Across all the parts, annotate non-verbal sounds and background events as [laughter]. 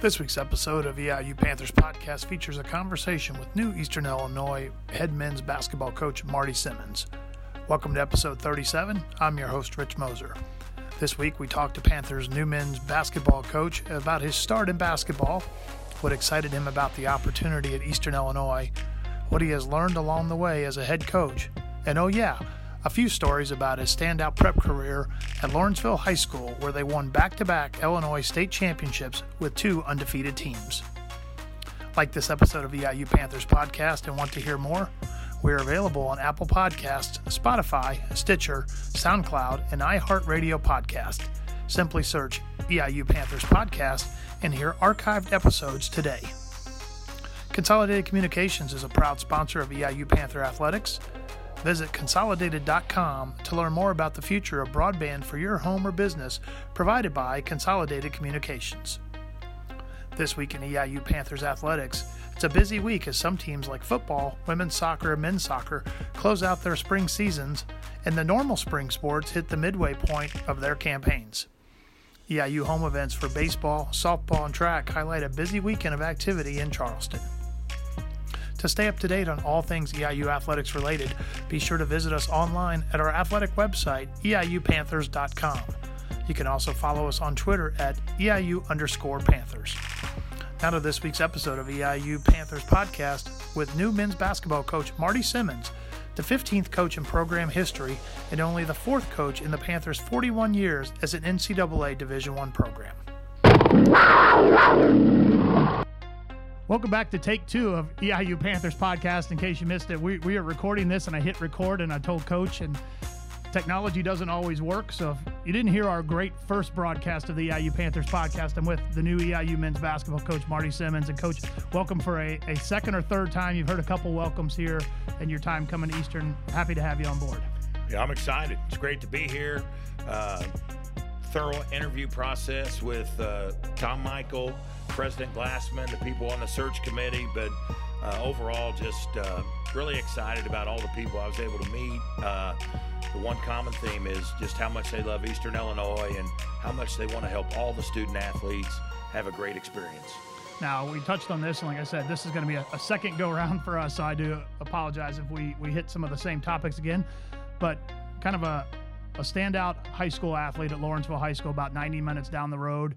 This week's episode of EIU Panthers podcast features a conversation with new Eastern Illinois head men's basketball coach Marty Simmons. Welcome to episode 37. I'm your host, Rich Moser. This week we talked to Panthers new men's basketball coach about his start in basketball, what excited him about the opportunity at Eastern Illinois, what he has learned along the way as a head coach, and oh, yeah, a few stories about his standout prep career at Lawrenceville High School, where they won back to back Illinois state championships with two undefeated teams. Like this episode of EIU Panthers podcast and want to hear more? We're available on Apple Podcasts, Spotify, Stitcher, SoundCloud, and iHeartRadio Podcast. Simply search EIU Panthers Podcast and hear archived episodes today. Consolidated Communications is a proud sponsor of EIU Panther Athletics. Visit consolidated.com to learn more about the future of broadband for your home or business provided by Consolidated Communications. This week in EIU Panthers athletics, it's a busy week as some teams like football, women's soccer, and men's soccer close out their spring seasons, and the normal spring sports hit the midway point of their campaigns. EIU home events for baseball, softball, and track highlight a busy weekend of activity in Charleston. To stay up to date on all things EIU athletics related, be sure to visit us online at our athletic website, eiupanthers.com. You can also follow us on Twitter at EIU underscore Panthers. Now to this week's episode of EIU Panthers podcast with new men's basketball coach Marty Simmons, the 15th coach in program history and only the fourth coach in the Panthers' 41 years as an NCAA Division I program. Welcome back to take two of EIU Panthers podcast. In case you missed it, we, we are recording this and I hit record and I told coach and technology doesn't always work. So if you didn't hear our great first broadcast of the EIU Panthers podcast, I'm with the new EIU men's basketball coach, Marty Simmons. And coach, welcome for a, a second or third time. You've heard a couple welcomes here and your time coming to Eastern. Happy to have you on board. Yeah, I'm excited. It's great to be here. Uh, thorough interview process with uh, Tom Michael, President Glassman, the people on the search committee, but uh, overall, just uh, really excited about all the people I was able to meet. Uh, the one common theme is just how much they love Eastern Illinois and how much they want to help all the student athletes have a great experience. Now, we touched on this, and like I said, this is going to be a, a second go round for us, so I do apologize if we, we hit some of the same topics again. But kind of a, a standout high school athlete at Lawrenceville High School, about 90 minutes down the road.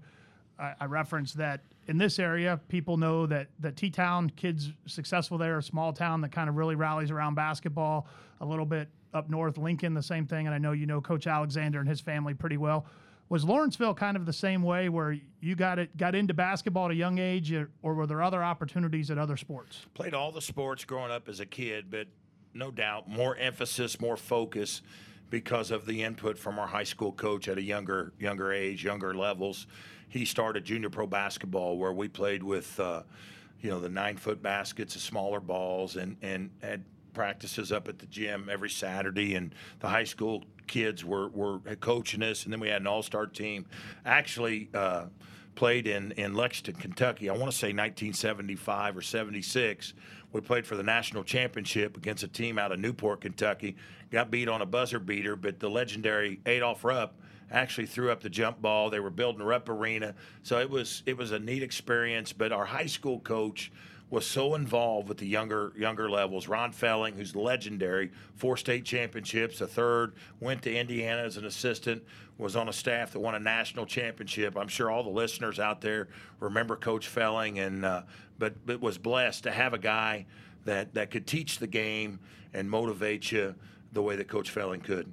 I, I referenced that in this area, people know that that T Town kids successful there, a small town that kind of really rallies around basketball. A little bit up north, Lincoln, the same thing. And I know you know Coach Alexander and his family pretty well. Was Lawrenceville kind of the same way, where you got it got into basketball at a young age, or were there other opportunities at other sports? Played all the sports growing up as a kid, but no doubt more emphasis, more focus because of the input from our high school coach at a younger younger age, younger levels. He started junior pro basketball where we played with, uh, you know, the nine foot baskets, the smaller balls, and and had practices up at the gym every Saturday. And the high school kids were were coaching us, and then we had an all star team. Actually. Uh, played in, in Lexington, Kentucky. I want to say 1975 or 76. We played for the national championship against a team out of Newport, Kentucky. Got beat on a buzzer beater, but the legendary Adolph Rupp actually threw up the jump ball. They were building a Rupp Arena, so it was it was a neat experience. But our high school coach was so involved with the younger younger levels. Ron Felling, who's legendary, four state championships, a third, went to Indiana as an assistant, was on a staff that won a national championship. I'm sure all the listeners out there remember Coach Felling, and uh, but but was blessed to have a guy that that could teach the game and motivate you the way that Coach Felling could.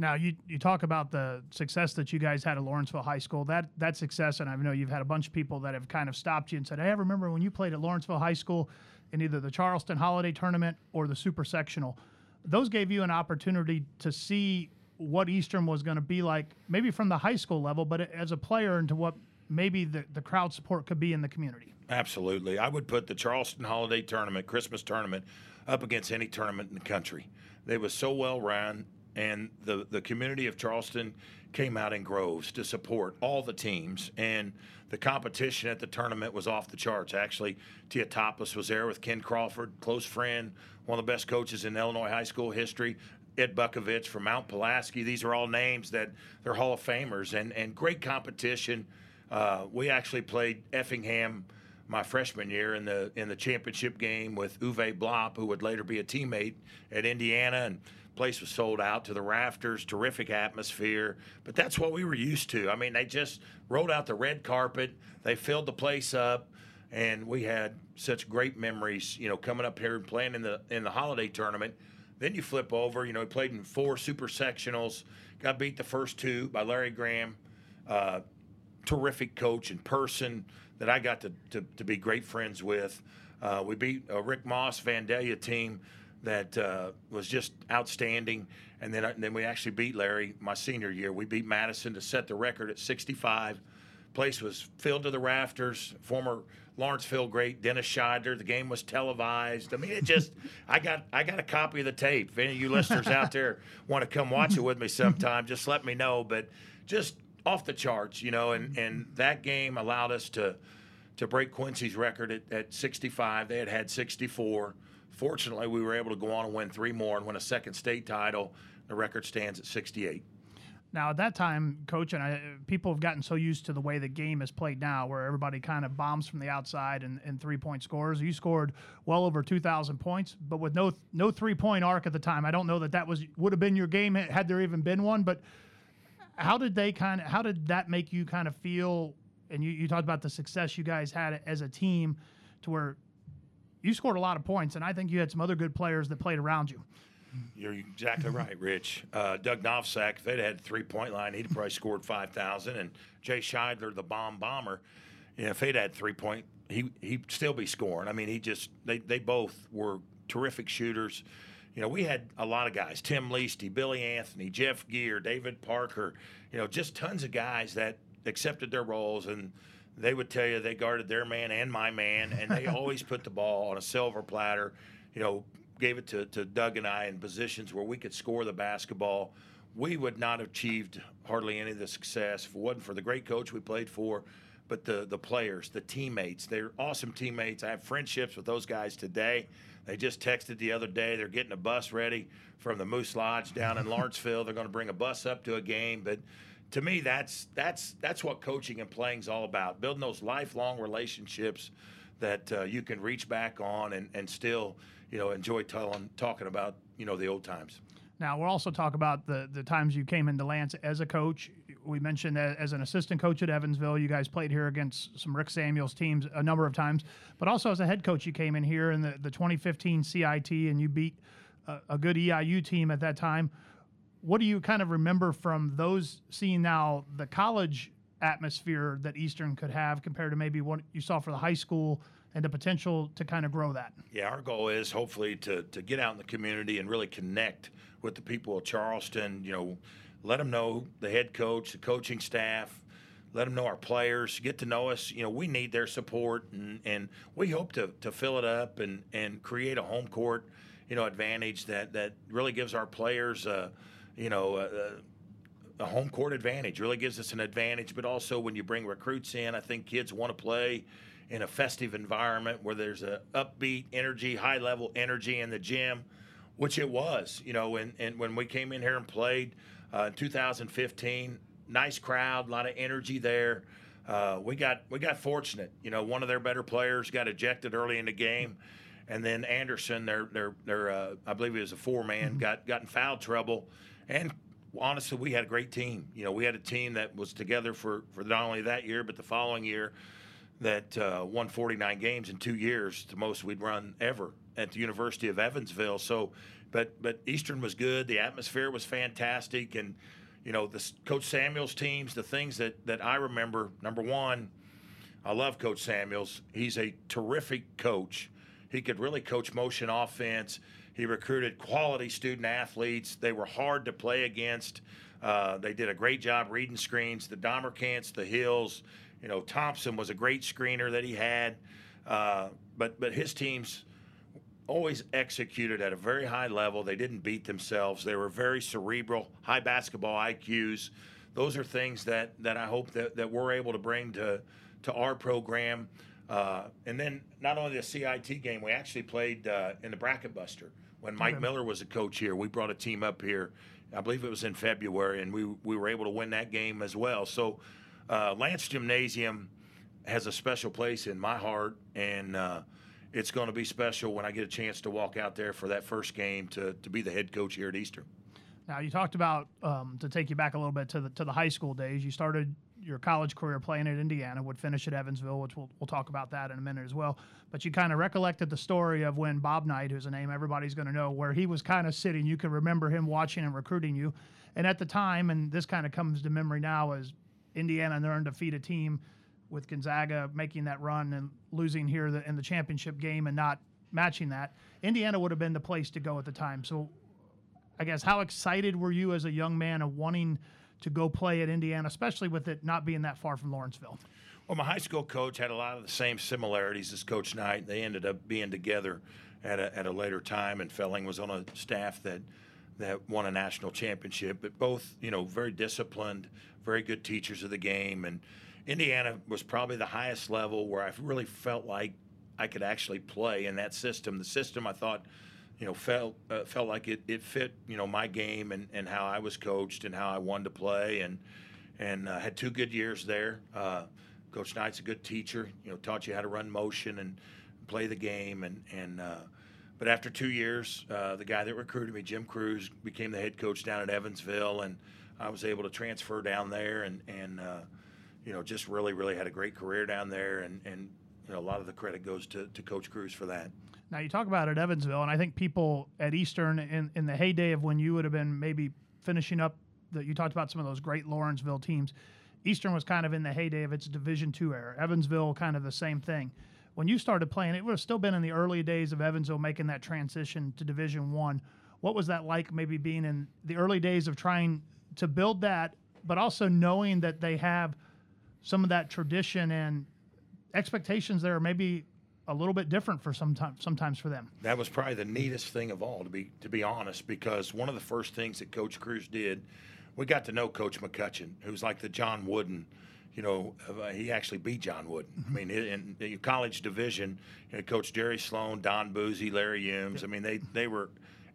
Now you you talk about the success that you guys had at Lawrenceville High School. That that success, and I know you've had a bunch of people that have kind of stopped you and said, "Hey, I remember when you played at Lawrenceville High School in either the Charleston Holiday Tournament or the Super Sectional." Those gave you an opportunity to see what Eastern was going to be like, maybe from the high school level, but as a player into what maybe the, the crowd support could be in the community. Absolutely. I would put the Charleston Holiday Tournament, Christmas Tournament, up against any tournament in the country. They was so well run and the the community of Charleston came out in groves to support all the teams and the competition at the tournament was off the charts. Actually, Tia Teutopolis was there with Ken Crawford, close friend, one of the best coaches in Illinois high school history. Ed Bukovich from Mount Pulaski. These are all names that they're Hall of Famers and, and great competition. Uh, we actually played Effingham my freshman year in the in the championship game with Uwe Blab, who would later be a teammate at Indiana, and place was sold out to the rafters. Terrific atmosphere, but that's what we were used to. I mean, they just rolled out the red carpet, they filled the place up, and we had such great memories. You know, coming up here and playing in the in the holiday tournament. Then you flip over. You know, he played in four super sectionals. Got beat the first two by Larry Graham. Uh, terrific coach in person that I got to, to, to be great friends with. Uh, we beat a Rick Moss Vandalia team that uh, was just outstanding. And then, and then we actually beat Larry my senior year. We beat Madison to set the record at 65. Place was filled to the rafters. Former Lawrenceville great Dennis Scheidler. The game was televised. I mean, it just I got I got a copy of the tape. If any of you listeners out there want to come watch it with me sometime, just let me know. But just off the charts, you know, and, and that game allowed us to to break Quincy's record at, at 65. They had had 64. Fortunately, we were able to go on and win three more and win a second state title. The record stands at 68. Now, at that time, coach, and I, people have gotten so used to the way the game is played now, where everybody kind of bombs from the outside and, and three point scores. You scored well over 2,000 points, but with no no three point arc at the time. I don't know that that was would have been your game had there even been one. But how did they kind of how did that make you kind of feel? And you, you talked about the success you guys had as a team, to where you scored a lot of points, and I think you had some other good players that played around you. You're exactly right, Rich. Uh, Doug Novsak, if they'd had three point line, he'd probably scored 5,000. And Jay Shidler, the bomb bomber, you know, if he'd had three point, he, he'd still be scoring. I mean, he just, they, they both were terrific shooters. You know, we had a lot of guys Tim Leasty, Billy Anthony, Jeff Gear, David Parker, you know, just tons of guys that accepted their roles and they would tell you they guarded their man and my man, and they [laughs] always put the ball on a silver platter. You know, gave it to, to Doug and I in positions where we could score the basketball, we would not have achieved hardly any of the success if it wasn't for the great coach we played for, but the the players, the teammates. They're awesome teammates. I have friendships with those guys today. They just texted the other day. They're getting a bus ready from the Moose Lodge down in [laughs] Lawrenceville. They're going to bring a bus up to a game, but to me, that's that's that's what coaching and playing is all about. Building those lifelong relationships that uh, you can reach back on and, and still you know, enjoy telling, talking about, you know, the old times. Now we'll also talk about the the times you came into Lantz as a coach. We mentioned that as an assistant coach at Evansville, you guys played here against some Rick Samuels teams a number of times, but also as a head coach, you came in here in the, the 2015 CIT and you beat a, a good EIU team at that time. What do you kind of remember from those seeing now the college atmosphere that Eastern could have compared to maybe what you saw for the high school and the potential to kind of grow that. Yeah, our goal is hopefully to, to get out in the community and really connect with the people of Charleston. You know, let them know the head coach, the coaching staff, let them know our players, get to know us. You know, we need their support, and, and we hope to, to fill it up and, and create a home court, you know, advantage that, that really gives our players, you know, a, a home court advantage. Really gives us an advantage, but also when you bring recruits in, I think kids want to play in a festive environment where there's a upbeat energy, high level energy in the gym, which it was. You know, and, and when we came in here and played uh, in 2015, nice crowd, a lot of energy there. Uh, we got we got fortunate. You know, one of their better players got ejected early in the game, and then Anderson, their their their uh, I believe he was a four man, mm-hmm. got got in foul trouble, and honestly, we had a great team. You know, we had a team that was together for for not only that year but the following year that uh, won 49 games in two years, the most we'd run ever at the University of Evansville. So, but but Eastern was good. The atmosphere was fantastic, and you know, the Coach Samuels teams. The things that that I remember. Number one, I love Coach Samuels. He's a terrific coach. He could really coach motion offense. He recruited quality student athletes. They were hard to play against. Uh, they did a great job reading screens. The Domercants, the Hills, you know, Thompson was a great screener that he had, uh, but but his teams always executed at a very high level. They didn't beat themselves. They were very cerebral, high basketball IQs. Those are things that that I hope that, that we're able to bring to to our program. Uh, and then not only the CIT game, we actually played uh, in the Bracket Buster when Mike okay. Miller was a coach here. We brought a team up here. I believe it was in February, and we we were able to win that game as well. So uh, Lantz Gymnasium has a special place in my heart, and uh, it's going to be special when I get a chance to walk out there for that first game to, to be the head coach here at Eastern. Now you talked about um, to take you back a little bit to the to the high school days. You started your college career playing at Indiana, would finish at Evansville, which we'll, we'll talk about that in a minute as well. But you kind of recollected the story of when Bob Knight, who's a name everybody's going to know, where he was kind of sitting. You can remember him watching and recruiting you. And at the time, and this kind of comes to memory now, as Indiana and their undefeated team with Gonzaga making that run and losing here in the championship game and not matching that. Indiana would have been the place to go at the time. So I guess how excited were you as a young man of wanting to go play at Indiana, especially with it not being that far from Lawrenceville? Well, my high school coach had a lot of the same similarities as Coach Knight. They ended up being together at a, at a later time, and Felling was on a staff that that won a national championship. But both, you know, very disciplined, very good teachers of the game, and Indiana was probably the highest level where I really felt like I could actually play in that system. The system I thought you know, felt uh, felt like it, it fit, you know, my game and, and how I was coached and how I wanted to play, and and uh, had two good years there. Uh, Coach Knight's a good teacher, you know, taught you how to run motion and play the game, and and uh, but after two years, uh, the guy that recruited me, Jim Crews, became the head coach down at Evansville, and I was able to transfer down there, and and uh, you know, just really really had a great career down there, and and you know, a lot of the credit goes to, to Coach Crews for that. Now you talk about at Evansville, and I think people at Eastern in, in the heyday of when you would have been maybe finishing up that you talked about some of those great Lawrenceville teams. Eastern was kind of in the heyday of its Division two era. Evansville, kind of the same thing. When you started playing, it would have still been in the early days of Evansville making that transition to Division one. What was that like? Maybe being in the early days of trying to build that, but also knowing that they have some of that tradition and expectations there are maybe a little bit different for sometimes sometimes for them. That was probably the neatest thing of all, to be to be honest, because one of the first things that Coach Crews did, we got to know Coach McCutchan, who's like the John Wooden. You know, uh, he actually beat John Wooden. Mm-hmm. I mean, in the college division, you know, Coach Jerry Sloan, Don Buse, Larry Humes. I mean, they they were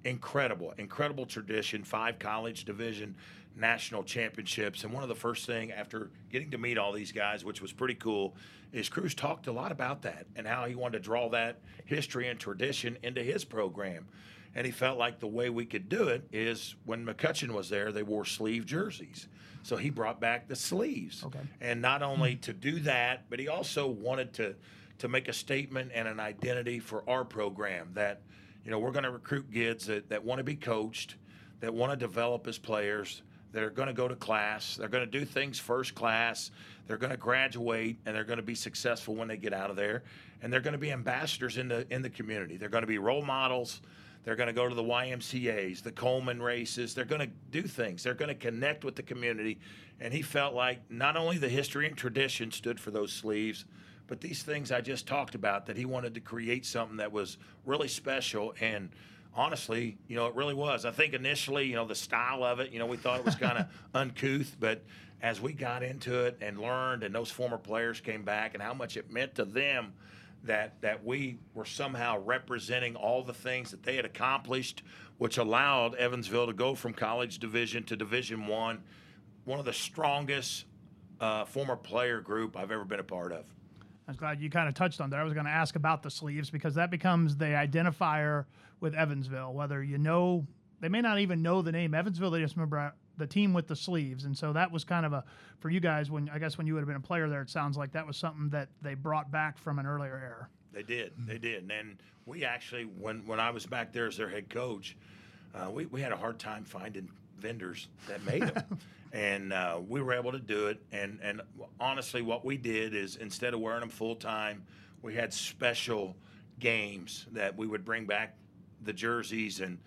incredible, incredible tradition. Five college division national championships. And one of the first thing after getting to meet all these guys, which was pretty cool, is Crews talked a lot about that and how he wanted to draw that history and tradition into his program. And he felt like the way we could do it is when McCutchan was there, they wore sleeve jerseys. So he brought back the sleeves. Okay. And not only to do that, but he also wanted to to make a statement and an identity for our program that, you know, we're going to recruit kids that, that want to be coached, that want to develop as players, they're going to go to class. They're going to do things first class. They're going to graduate, and they're going to be successful when they get out of there. And they're going to be ambassadors in the in the community. They're going to be role models. They're going to go to the YMCA's, the Coleman races. They're going to do things. They're going to connect with the community. And he felt like not only the history and tradition stood for those sleeves, but these things I just talked about that he wanted to create something that was really special and honestly, you know, it really was. I think initially, you know, the style of it, you know, we thought it was kind of [laughs] uncouth, but as we got into it and learned, and those former players came back, and how much it meant to them that that we were somehow representing all the things that they had accomplished, which allowed Evansville to go from college division to Division One, one of the strongest uh, former player group I've ever been a part of. I was glad you kind of touched on that. I was going to ask about the sleeves because that becomes the identifier with Evansville. Whether you know, they may not even know the name Evansville. They just remember the team with the sleeves, and so that was kind of a for you guys when I guess when you would have been a player there. It sounds like that was something that they brought back from an earlier era. They did, they did, and we actually when when I was back there as their head coach, uh, we we had a hard time finding vendors that made them. [laughs] and uh, we were able to do it. And and honestly, what we did is instead of wearing them full time, we had special games that we would bring back the jerseys and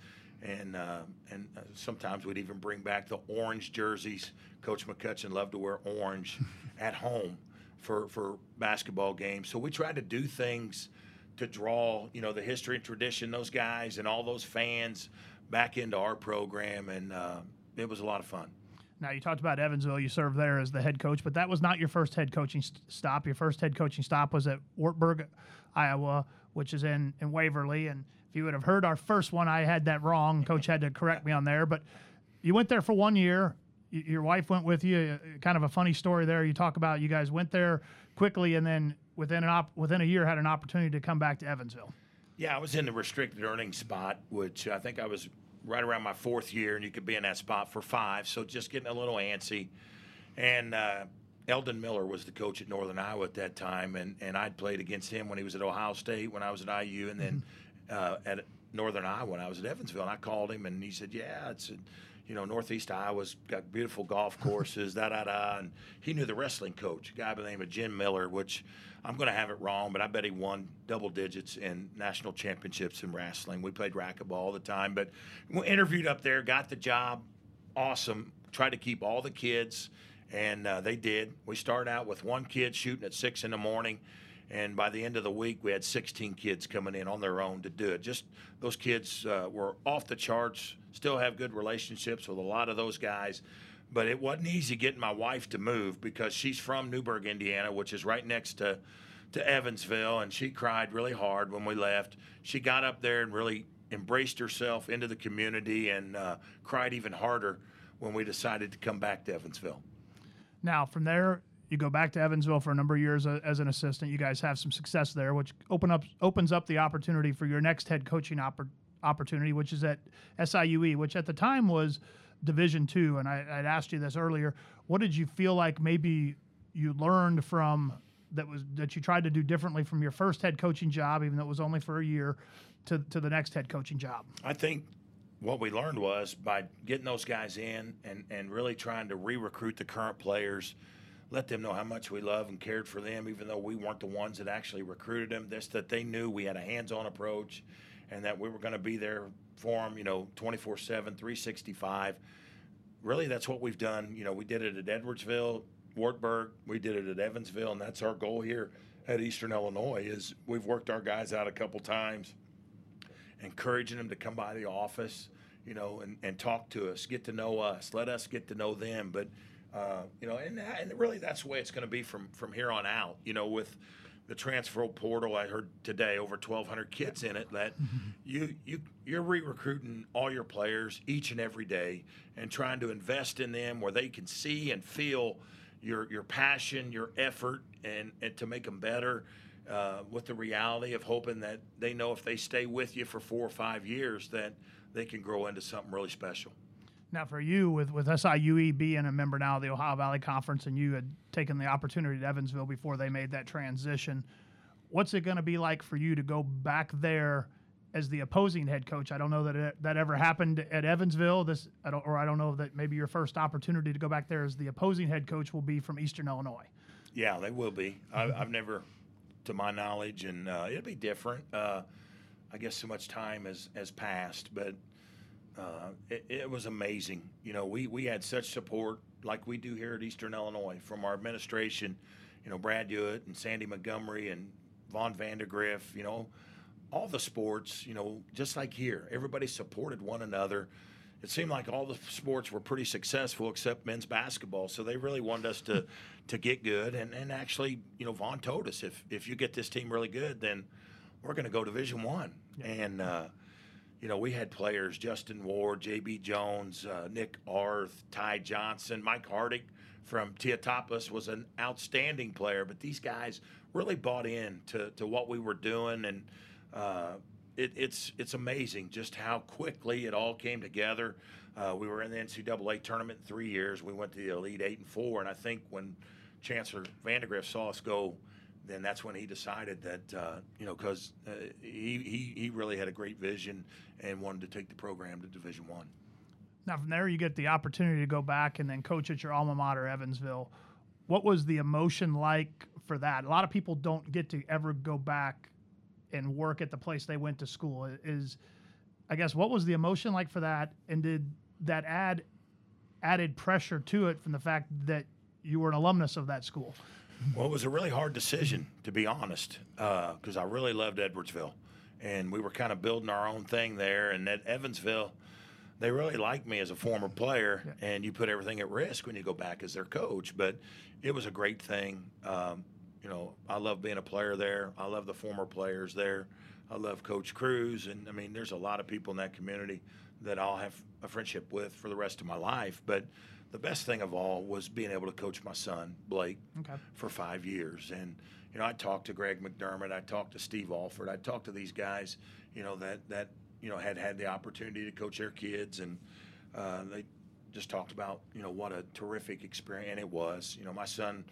and uh, and uh, sometimes we'd even bring back the orange jerseys. Coach McCutchan loved to wear orange [laughs] at home for for basketball games. So we tried to do things to draw you know the history and tradition, those guys and all those fans back into our program, and uh, it was a lot of fun. Now you talked about Evansville. You served there as the head coach, but that was not your first head coaching st- stop. Your first head coaching stop was at Wartburg, Iowa, which is in in Waverly. And if you would have heard our first one, I had that wrong. Coach had to correct me on there. But you went there for one year. your wife went with you. Kind of a funny story there. You talk about you guys went there quickly, and then within an op- within a year had an opportunity to come back to Evansville. Yeah, I was in the restricted earnings spot, which I think I was right around my fourth year, and you could be in that spot for five. So just getting a little antsy. And uh, Eldon Miller was the coach at Northern Iowa at that time, and, and I'd played against him when he was at Ohio State, when I was at IU, and then mm-hmm. uh, at Northern Iowa when I was at Evansville. And I called him, and he said, "Yeah, it's." A, you know, Northeast Iowa's got beautiful golf [laughs] courses, da da da. And he knew the wrestling coach, a guy by the name of Jim Miller, which I'm going to have it wrong, but I bet he won double digits in national championships in wrestling. We played racquetball all the time, but we interviewed up there, got the job, awesome. Tried to keep all the kids, and uh, they did. We started out with one kid shooting at six in the morning. And by the end of the week, we had 16 kids coming in on their own to do it. Just those kids uh, were off the charts, still have good relationships with a lot of those guys. But it wasn't easy getting my wife to move because she's from Newburgh, Indiana, which is right next to to Evansville, and she cried really hard when we left. She got up there and really embraced herself into the community and uh, cried even harder when we decided to come back to Evansville. Now, from there, you go back to Evansville for a number of years uh, as an assistant. You guys have some success there, which open up opens up the opportunity for your next head coaching oppor- opportunity, which is at SIUE, which at the time was Division Two. And I, I'd asked you this earlier. What did you feel like maybe you learned from that was that you tried to do differently from your first head coaching job, even though it was only for a year, to to the next head coaching job? I think what we learned was by getting those guys in and and really trying to re-recruit the current players, let them know how much we love and cared for them, even though we weren't the ones that actually recruited them. This that they knew we had a hands-on approach, and that we were going to be there for them, you know, 24/7, 365. Really, that's what we've done. You know, we did it at Edwardsville Wartburg. We did it at Evansville, and that's our goal here at Eastern Illinois. Is we've worked our guys out a couple times, encouraging them to come by the office, you know, and, and talk to us, get to know us, let us get to know them. But uh, you know, and, and really that's the way it's going to be from from here on out. You know, with the transfer portal, I heard today over 1,200 kids in it. That you you you're re-recruiting all your players each and every day, and trying to invest in them where they can see and feel your your passion, your effort, and, and to make them better. Uh, with the reality of hoping that they know if they stay with you for four or five years that they can grow into something really special. Now, for you, with with SIUE being a member now of the Ohio Valley Conference, and you had taken the opportunity at Evansville before they made that transition, what's it going to be like for you to go back there as the opposing head coach. I don't know that it, that ever happened at Evansville. This, I or I don't know that maybe your first opportunity to go back there as the opposing head coach will be from Eastern Illinois. Yeah, they will be. I, have never, to my knowledge, and uh, it'll be different. Uh, I guess so much time has has passed, but uh, it, it, was amazing. You know, we we had such support like we do here at Eastern Illinois from our administration. You know, Brad Hewitt and Sandy Montgomery and Vaughn Vandegrift. You know all the sports, you know, just like here, everybody supported one another. It seemed like all the sports were pretty successful except men's basketball. So they really wanted us to to get good. And, and actually, you know, Vaughn told us if if you get this team really good, then we're going to go Division One. And uh, you know, we had players: Justin Ward, J.B. Jones, uh, Nick Arth, Ty Johnson, Mike Hardick from Teutopolis was an outstanding player. But these guys really bought in to to what we were doing and uh, it, it's it's amazing just how quickly it all came together. Uh, we were in the NCAA tournament in three years. We went to the Elite Eight and four, and I think when Chancellor Vandegrift saw us go, then that's when he decided that uh, you know because uh, he, he he really had a great vision and wanted to take the program to Division One. Now from there, you get the opportunity to go back and then coach at your alma mater, Evansville. What was the emotion like for that? A lot of people don't get to ever go back and work at the place they went to school is i guess what was the emotion like for that and did that add added pressure to it from the fact that you were an alumnus of that school well it was a really hard decision to be honest because uh, i really loved edwardsville and we were kind of building our own thing there and at evansville they really liked me as a former player yeah. and you put everything at risk when you go back as their coach but it was a great thing um, you know, I love being a player there. I love the former players there. I love Coach Crews, and I mean, there's a lot of people in that community that I'll have a friendship with for the rest of my life. But the best thing of all was being able to coach my son Blake Okay. for five years. And you know, I talked to Greg McDermott, I talked to Steve Alford, I talked to these guys, you know, that that you know had had the opportunity to coach their kids, and uh, they just talked about you know what a terrific experience and it was. You know, my son.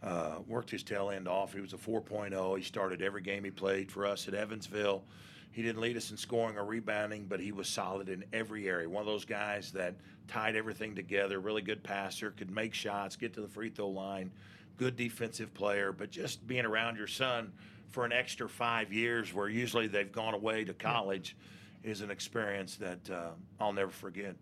Uh, worked his tail end off. He was a 4.0. He started every game he played for us at Evansville. He didn't lead us in scoring or rebounding, but he was solid in every area. One of those guys that tied everything together, really good passer, could make shots, get to the free throw line, good defensive player. But just being around your son for an extra five years, where usually they've gone away to college, is an experience that uh, I'll never forget.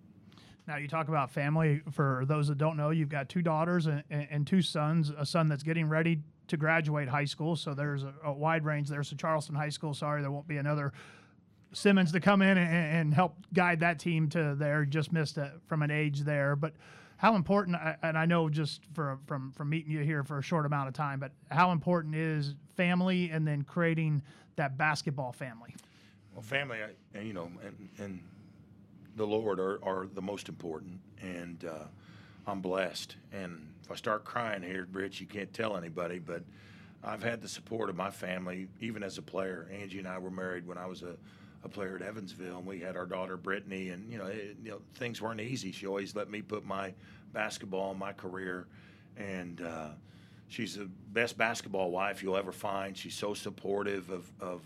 Now you talk about family. For those that don't know, you've got two daughters and, and two sons. A son that's getting ready to graduate high school, so there's a, a wide range there. So Charleston High School. Sorry, there won't be another Simmons to come in and, and help guide that team to there. Just missed it from an age there, but how important? And I know just for, from from meeting you here for a short amount of time, but how important is family and then creating that basketball family? Well, family, and you know, and, and the Lord are, are the most important, and uh, I'm blessed. And if I start crying here, Rich, you can't tell anybody, but I've had the support of my family, even as a player. Angie and I were married when I was a, a player at Evansville, and we had our daughter Brittany, and you know, it, you know, things weren't easy. She always let me put my basketball my career, and uh, she's the best basketball wife you'll ever find. She's so supportive of, of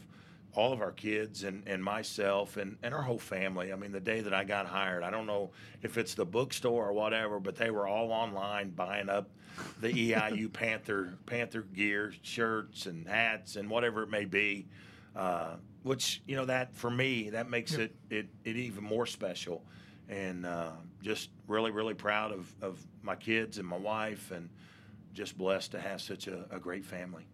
all of our kids and, and myself and, and our whole family. I mean, the day that I got hired, I don't know if it's the bookstore or whatever, but they were all online buying up the EIU [laughs] Panther Panther gear, shirts and hats and whatever it may be. Uh, which you know that for me that makes Yep. it, it it even more special, and uh, just really really proud of, of my kids and my wife and just blessed to have such a, a great family.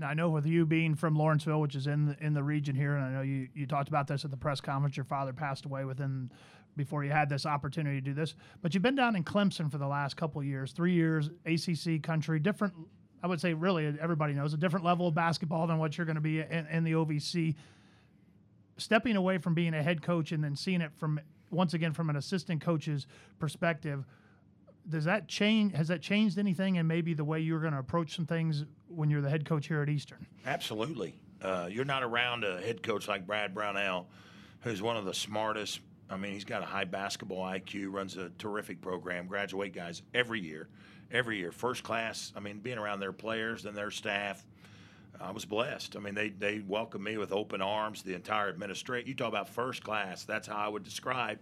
Now I know with you being from Lawrenceville, which is in the, in the region here, and I know you, you talked about this at the press conference. Your father passed away within before you had this opportunity to do this, but you've been down in Clemson for the last couple years, three years, ACC country, different. I would say really everybody knows a different level of basketball than what you're going to be in, in the OVC. Stepping away from being a head coach and then seeing it from once again from an assistant coach's perspective, does that change? Has that changed anything and maybe the way you're going to approach some things when you're the head coach here at Eastern? Absolutely. Uh, you're not around a head coach like Brad Brownell, who's one of the smartest. I mean, he's got a high basketball IQ, runs a terrific program, graduate guys every year, every year, first class. I mean, being around their players and their staff, I was blessed. I mean, they they welcomed me with open arms. The entire administration. You talk about first class. That's how I would describe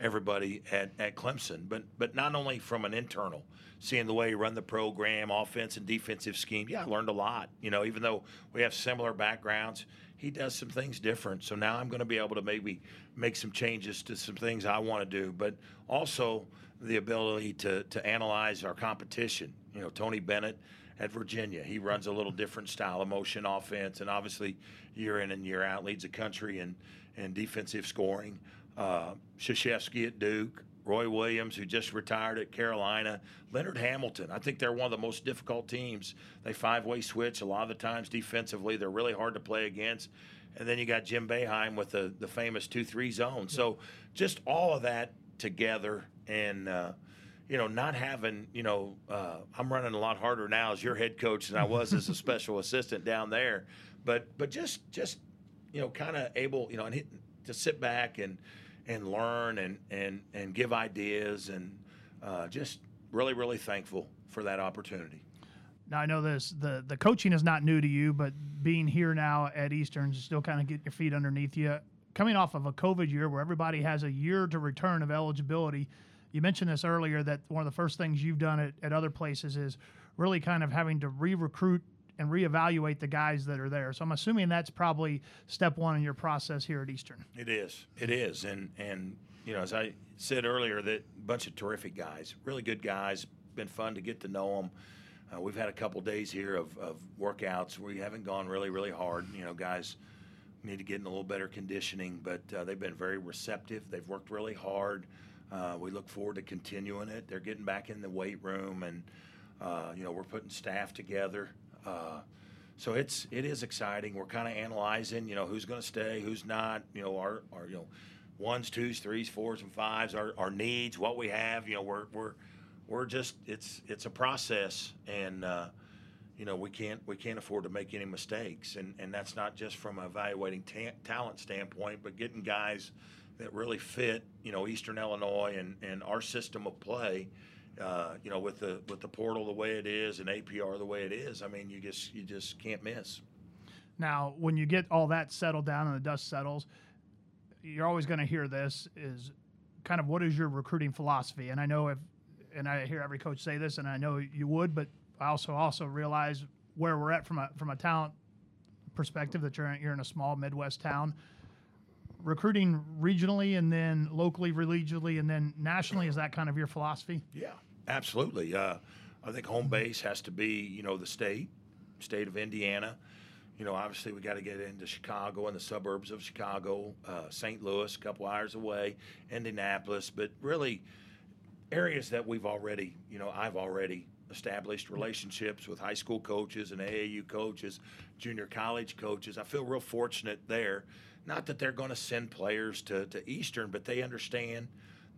everybody at, at Clemson. But but not only from an internal, seeing the way you run the program, offense and defensive scheme. Yeah, I learned a lot. You know, even though we have similar backgrounds, he does some things different. So now I'm going to be able to maybe make some changes to some things I want to do, but also the ability to to analyze our competition. You know, Tony Bennett at Virginia. He runs a little different style of motion offense, and obviously, year in and year out, leads the country in, in defensive scoring. Uh, Krzyzewski at Duke, Roy Williams, who just retired at Carolina, Leonard Hamilton. I think they're one of the most difficult teams. They five way switch a lot of the times defensively. They're really hard to play against. And then you got Jim Boeheim with the, the famous 2 3 zone. So just all of that together and. Uh, you know, not having, you know, uh, I'm running a lot harder now as your head coach than I was as a special [laughs] assistant down there, but but just just you know, kind of able, you know, and hit, to sit back and and learn and and and give ideas and uh, just really really thankful for that opportunity. Now I know this the the coaching is not new to you, but being here now at Eastern, still kind of get your feet underneath you. Coming off of a COVID year where everybody has a year to return of eligibility, you mentioned this earlier that one of the first things you've done at, at other places is really kind of having to re-recruit and reevaluate the guys that are there. So I'm assuming that's probably step one in your process here at Eastern. It is. It is. And and you know, as I said earlier, that bunch of terrific guys, really good guys. Been fun to get to know them. Uh, we've had a couple days here of, of workouts we haven't gone really, really hard. You know, guys need to get in a little better conditioning, but uh, they've been very receptive. They've worked really hard. Uh, we look forward to continuing it. They're getting back in the weight room, and uh, you know we're putting staff together. Uh, so it's it is exciting. We're kind of analyzing, you know, who's going to stay, who's not. You know, our, our you know ones, twos, threes, fours, and fives, our, our needs, what we have. You know, we're we're we're just it's it's a process, and uh, you know we can't we can't afford to make any mistakes, and and that's not just from evaluating ta- talent standpoint, but getting guys that really fit you know Eastern Illinois and and our system of play. Uh, you know, with the with the portal the way it is and APR the way it is, I mean, you just you just can't miss. Now, when you get all that settled down and the dust settles, you're always going to hear this: is kind of what is your recruiting philosophy? And I know if, and I hear every coach say this, and I know you would, but I also also realize where we're at from a from a talent perspective that you're in, you're in a small Midwest town. Recruiting regionally and then locally, regionally, and then nationally is that kind of your philosophy? Yeah, absolutely. Uh, I think home base has to be you know the state, state of Indiana. You know, obviously we got to get into Chicago and the suburbs of Chicago, uh, St. Louis, a couple hours away, Indianapolis, but really areas that we've already, you know, I've already established relationships with high school coaches and AAU coaches, junior college coaches. I feel real fortunate there. Not that they're going to send players to, to Eastern, but they understand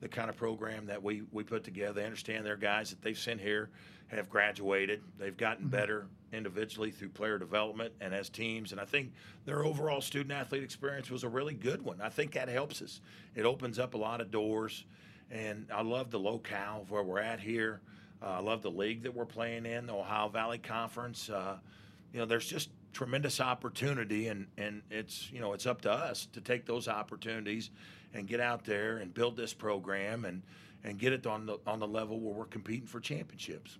the kind of program that we, we put together. They understand their guys that they've sent here have graduated. They've gotten mm-hmm. better individually through player development and as teams. And I think their overall student athlete experience was a really good one. I think that helps us. It opens up a lot of doors. And I love the locale of where we're at here. Uh, I love the league that we're playing in, the Ohio Valley Conference. Uh, you know, there's just tremendous opportunity, and, and it's you know it's up to us to take those opportunities and get out there and build this program and and get it on the on the level where we're competing for championships.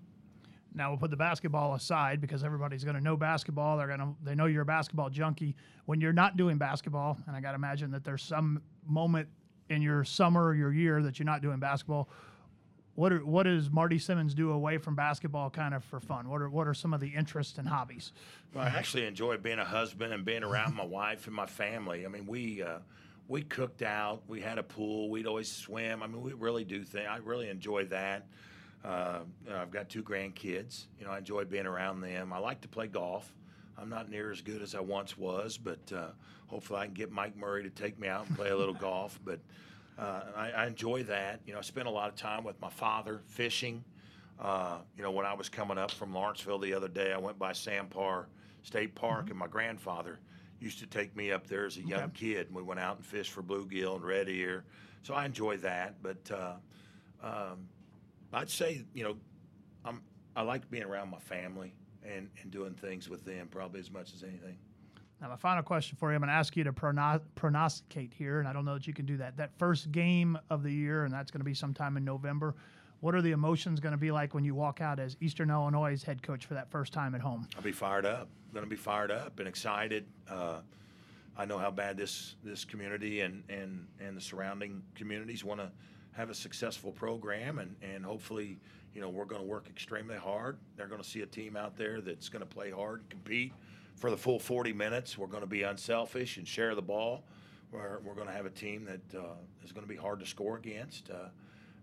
Now we'll put the basketball aside because everybody's going to know basketball. They're going to they know you're a basketball junkie. When you're not doing basketball, and I got to imagine that there's some moment in your summer or your year that you're not doing basketball what are, what does Marty Simmons do away from basketball kind of for fun? What are what are some of the interests and hobbies? Well, I actually enjoy being a husband and being around my wife and my family. I mean, we uh, we cooked out, we had a pool, we'd always swim. I mean, we really do things. I really enjoy that. Uh, I've got two grandkids. You know, I enjoy being around them. I like to play golf. I'm not near as good as I once was, but uh, hopefully I can get Mike Murray to take me out and play a little [laughs] golf. But uh, I, I, enjoy that. You know, I spent a lot of time with my father fishing. Uh, you know, when I was coming up from Lawrenceville the other day, I went by Sam Parr State Park, mm-hmm. and my grandfather used to take me up there as a young okay. kid. And we went out and fished for bluegill and red ear. So I enjoy that. But uh, um, I'd say, you know, I'm, I like being around my family and, and doing things with them probably as much as anything. Now, my final question for you, I'm going to ask you to prognosticate here, and I don't know that you can do that. That first game of the year, and that's going to be sometime in November. What are the emotions going to be like when you walk out as Eastern Illinois' head coach for that first time at home? I'll be fired up. I'm going to be fired up and excited. Uh, I know how bad this this community and and and the surrounding communities want to have a successful program, and and hopefully, you know, we're going to work extremely hard. They're going to see a team out there that's going to play hard and compete for the full 40 minutes. We're going to be unselfish and share the ball. We're, we're going to have a team that uh, is going to be hard to score against. Uh,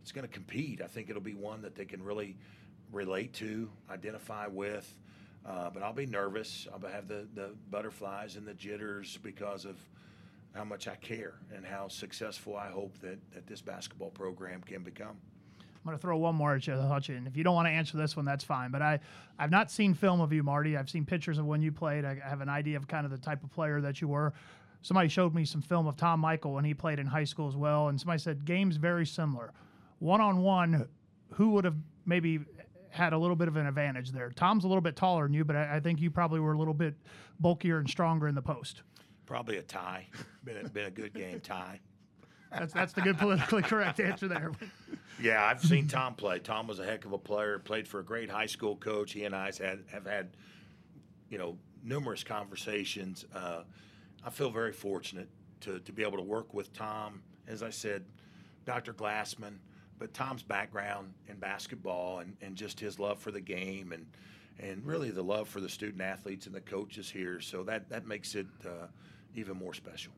it's going to compete. I think it'll be one that they can really relate to, identify with. Uh, but I'll be nervous. I'll have the, the butterflies and the jitters because of how much I care and how successful I hope that, that this basketball program can become. I'm going to throw one more at you, Hutchin. If you don't want to answer this one, that's fine. But I, I've not seen film of you, Marty. I've seen pictures of when you played. I have an idea of kind of the type of player that you were. Somebody showed me some film of Tom Michael when he played in high school as well. And somebody said games very similar. One on one, who would have maybe had a little bit of an advantage there? Tom's a little bit taller than you, but I, I think you probably were a little bit bulkier and stronger in the post. Probably a tie. Been a, been a good game tie. That's that's the good politically correct answer there. Yeah, I've seen Tom play. Tom was a heck of a player. Played for a great high school coach. He and I had have had, you know, numerous conversations. Uh, I feel very fortunate to to be able to work with Tom. As I said, Dr. Glassman, but Tom's background in basketball and, and just his love for the game and and really the love for the student athletes and the coaches here. So that that makes it uh, even more special.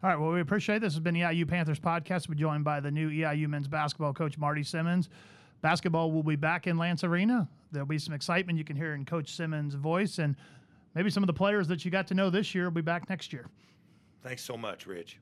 All right. Well, we appreciate this. Has been the EIU Panthers podcast. We're joined by the new EIU men's basketball coach Marty Simmons. Basketball will be back in Lantz Arena. There'll be some excitement you can hear in Coach Simmons' voice, and maybe some of the players that you got to know this year will be back next year. Thanks so much, Rich.